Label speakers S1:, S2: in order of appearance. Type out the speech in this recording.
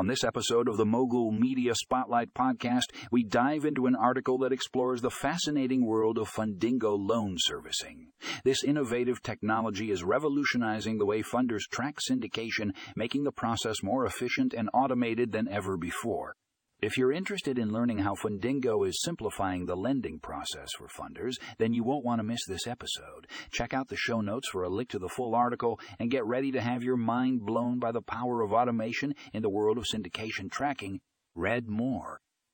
S1: On this episode of the Mogul Media Spotlight podcast, we dive into an article that explores the fascinating world of Fundingo loan servicing. This innovative technology is revolutionizing the way funders track syndication, making the process more efficient and automated than ever before. If you're interested in learning how Fundingo is simplifying the lending process for funders, then you won't want to miss this episode. Check out the show notes for a link to the full article and get ready to have your mind blown by the power of automation in the world of syndication tracking. Read more